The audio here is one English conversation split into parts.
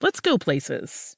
let's go places.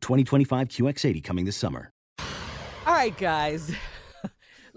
2025 QX80 coming this summer. All right, guys.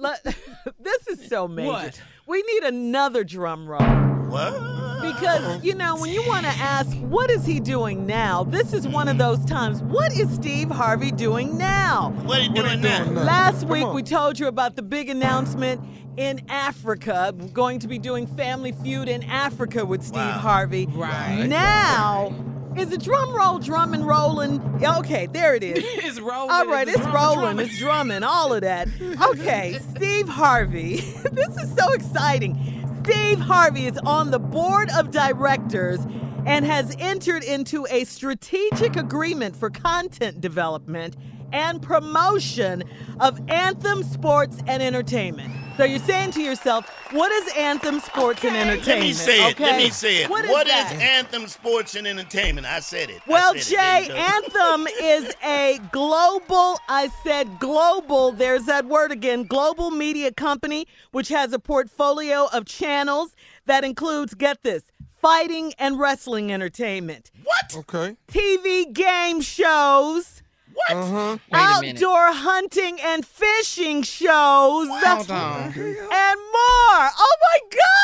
This is so major. What? We need another drum roll. What? Because, you know, when you want to ask, what is he doing now? This is one of mm-hmm. those times. What is Steve Harvey doing now? What are you doing now? Last week, we told you about the big announcement in Africa. We're going to be doing Family Feud in Africa with Steve Wow. Harvey. Right. Now, is the drum roll drumming rolling? Okay, there it is. It's rolling. All right, It's it's drumming, rolling, drumming. it's drumming, all of that. Okay, Steve Harvey. this is so exciting. Steve Harvey is on the board of directors and has entered into a strategic agreement for content development and promotion of Anthem Sports and Entertainment. So you're saying to yourself, what is Anthem Sports and Entertainment? Let me say it. Let me say it. What is what is? Anthem Sports and Entertainment? I said it. Well, said. Jay, There you go. Anthem is a global, I said global, there's that word again, global media company, which has a portfolio of channels that includes, get this, fighting and wrestling entertainment, What? Okay. TV game shows, What? Uh-huh. Wait a minute. outdoor hunting and fishing shows, Hold on. and more. Oh my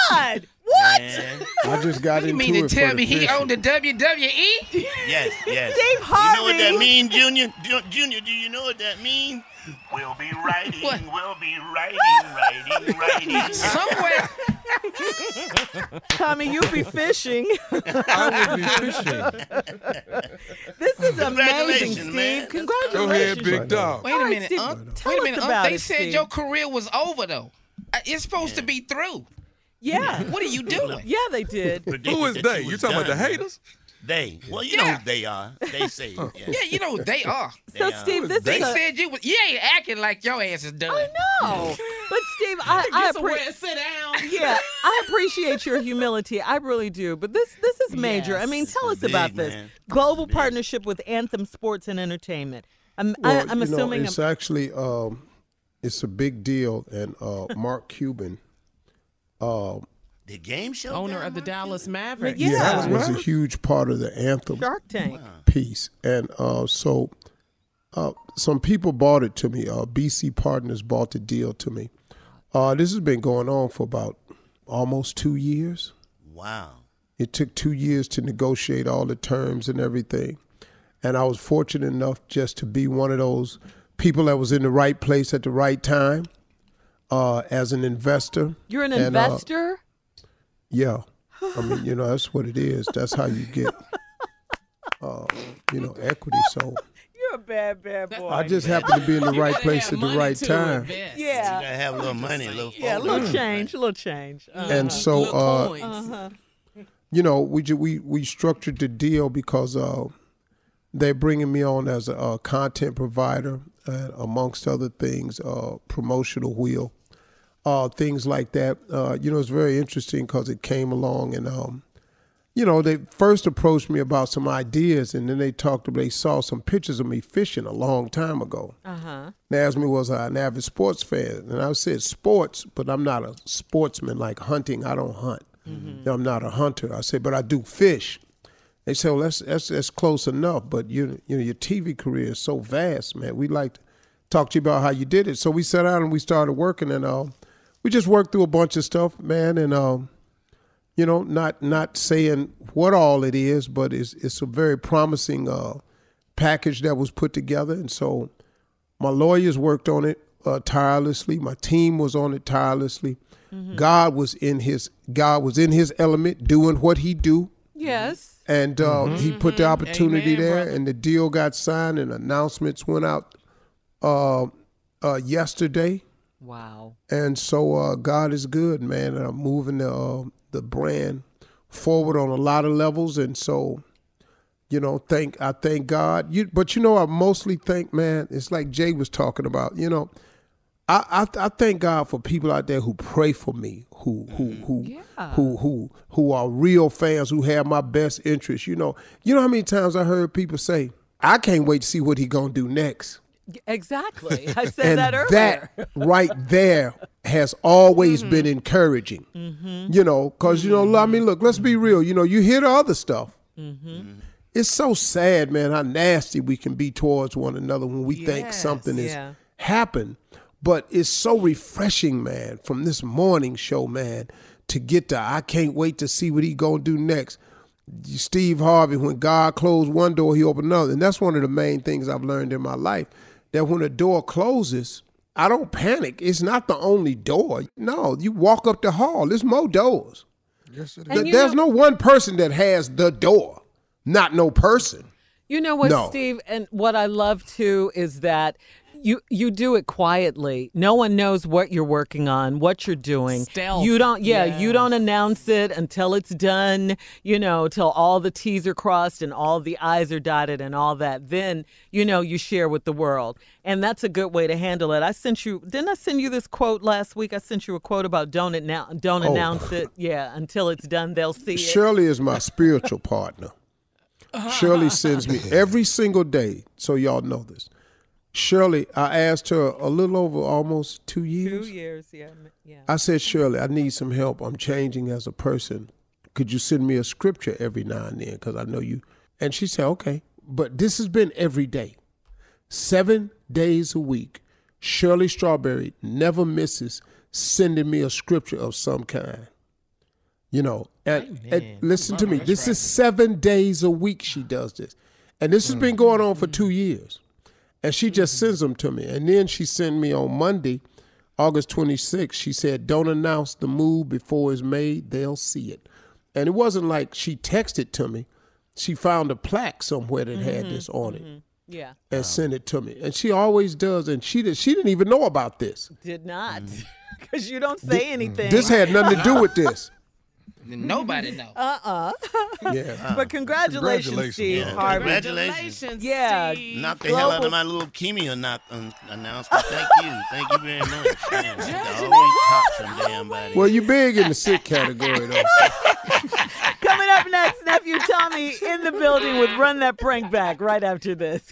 God! What? Man. I just got it. You into mean to tell me the he fishing. owned the WWE? Yes, yes. Steve You know what that means, Junior? Junior, do you know what that means? We'll be writing, What? we'll be writing, writing, writing. Somewhere. Tommy, you'll be fishing. I would be fishing. This is amazing, Steve. man. Congratulations. Go ahead, big dog. Wait All a right, minute, Steve, Unc. tell Wait a us minute, about Unc. They it, said Steve. your career was over, though. Uh, It's supposed to be through. Yeah. What are you doing? Yeah, they did. Who is they? you You was talking about the haters? They. Well, you Yeah. know who they are. They say. Yeah. Yeah, you know they are. So, They are. Steve, this They is a, said you was. You ain't acting like your ass is done. I know. But, Steve, I, I, appre- sit down. yeah, I appreciate your humility. I really do. But this this is major. I mean, Yes. tell us Big, about this. man. Global partnership with Anthem Sports and Entertainment. I'm, Well, I, I'm you know, assuming. it's actually um, it's a big deal, and uh, Mark Cuban uh, The game show Owner of the Dallas Mavericks. Yeah. That was a huge part of the anthem Shark Tank. piece, and uh, so uh, some people bought it to me. Uh, BC Partners bought the deal to me. Uh, this has been going on for about almost two years. Wow. It took two years to negotiate all the terms and everything. And I was fortunate enough just to be one of those people that was in the right place at the right time uh, as an investor. You're an And, uh, investor? yeah. I mean, you know, that's what it is. That's how you get, uh, you know, equity. So You're a bad, bad boy. I just happen to be in the right place at the right time. Yeah. You gotta have a little money, a little. Yeah, a little change, a little change. Uh-huh. And so, uh, uh-huh. you know, we ju- we we structured the deal because uh, they're bringing me on as a, a content provider, and amongst other things, uh, promotional wheel, uh, things like that. Uh, you know, it's very interesting because it came along and. Um, you know, they first approached me about some ideas, and then they talked. They saw some pictures of me fishing a long time ago. Uh-huh. They asked me, was I an avid sports fan? And I said, sports, but I'm not a sportsman like hunting. I don't hunt. I'm not a hunter. I said, but I do fish. They said, well, that's, that's, that's close enough, but you, you know, your TV career is so vast, man. We'd like to talk to you about how you did it. So we sat down and we started working, and uh, we just worked through a bunch of stuff, man, and um, you know, not not saying what all it is, but it's it's a very promising uh, package that was put together, and so my lawyers worked on it uh, tirelessly. My team was on it tirelessly. God was in his God was in his element, doing what he do, Yes. and uh, he put the opportunity Amen, there, brother. and the deal got signed, and announcements went out uh, uh, yesterday. Wow. And so uh, God is good, man. And I'm moving the uh, the brand forward on a lot of levels, and so you know, thank I thank God. You, but you know, I mostly thank man. It's like Jay was talking about. You know, I I, I thank God for people out there who pray for me, who who who who who who are real fans, who have my best interest. You know, you know how many times I heard people say, "I can't wait to see what he gonna do next." Exactly. I said and that earlier. that right there has always Mm-hmm. been encouraging. You know, because you know, I mean, look, let's be real. You know, you hear the other stuff. Mm-hmm. It's so sad, man, how nasty we can be towards one another when we think something has Yeah. happened. But it's so refreshing, man, from this morning show, man, to get to I can't wait to see what he gonna do next. Steve Harvey, when God closed one door, he opened another. And that's one of the main things I've learned in my life. That when a door closes, I don't panic. It's not the only door. No, you walk up the hall. There's more doors. Yes, And you There's know- no one person that has the door, not no person. You know what, No. Steve, and what I love too is that you you do it quietly. No one knows what you're working on, what you're doing. Stealth. You don't yeah, you don't announce it until it's done, you know, till all the T's are crossed and all the I's are dotted and all that. Then, you know, you share with the world. And that's a good way to handle it. I sent you didn't I send you this quote last week? I sent you a quote about don't announce don't Oh. announce it. Yeah, until it's done, they'll see. Shirley is my spiritual partner. Uh-huh. Shirley sends me every single day, so y'all know this. Shirley, I asked her a little over almost two years. Two years, yeah. Yeah. I said, Shirley, I need some help. I'm changing as a person. Could you send me a scripture every now and then? Because I know you. And she said, okay. But this has been every day, seven days a week. Shirley Strawberry never misses sending me a scripture of some kind. You know, and, and listen to me. This is seven days a week she does this. And this has been going on for two years. And she just mm-hmm. sends them to me. And then she sent me on Monday, August 26th, she said, Don't announce the move before it's made, they'll see it. And it wasn't like she texted to me. She found a plaque somewhere that had mm-hmm. this on it mm-hmm. Yeah. and sent it to me. And she always does. And she, did, she didn't even know about this. Did not. Mm. Because you don't say anything. This had nothing to do with this. Nobody know. Uh-uh. Yeah. but congratulations, Congratulations. Steve Yeah, Harvey. Congratulations. Yeah. Knock the hell out Global- of my little Kimmy knock, um, announcement. Thank you. Thank you very much. Man, I always top some damn body. Well, you big in the sick category, though. Coming up next, nephew Tommy in the building with Run That Prank Back right after this.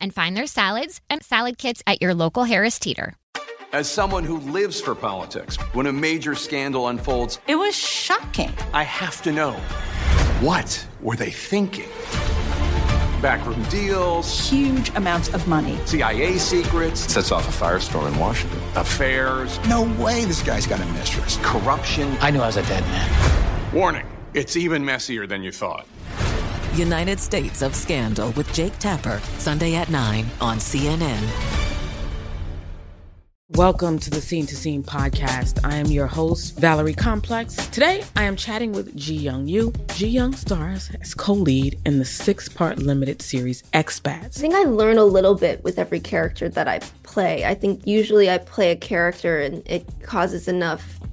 and find their salads and salad kits at your local Harris Teeter. As someone who lives for politics, when a major scandal unfolds, it was shocking. I have to know what were they thinking? Backroom deals, huge amounts of money, CIA secrets, sets off a firestorm in Washington, affairs. No way this guy's got a mistress. Corruption. I knew I was a dead man. Warning it's even messier than you thought. United States of Scandal with Jake Tapper, Sunday at 9 on CNN. Welcome to the Scene to Scene podcast. I am your host, Valerie Complex. Today, I am chatting with Ji Young Yoo. Ji Young stars as co lead in the six part limited series Expats. I think I learn a little bit with every character that I play. I think usually I play a character and it causes enough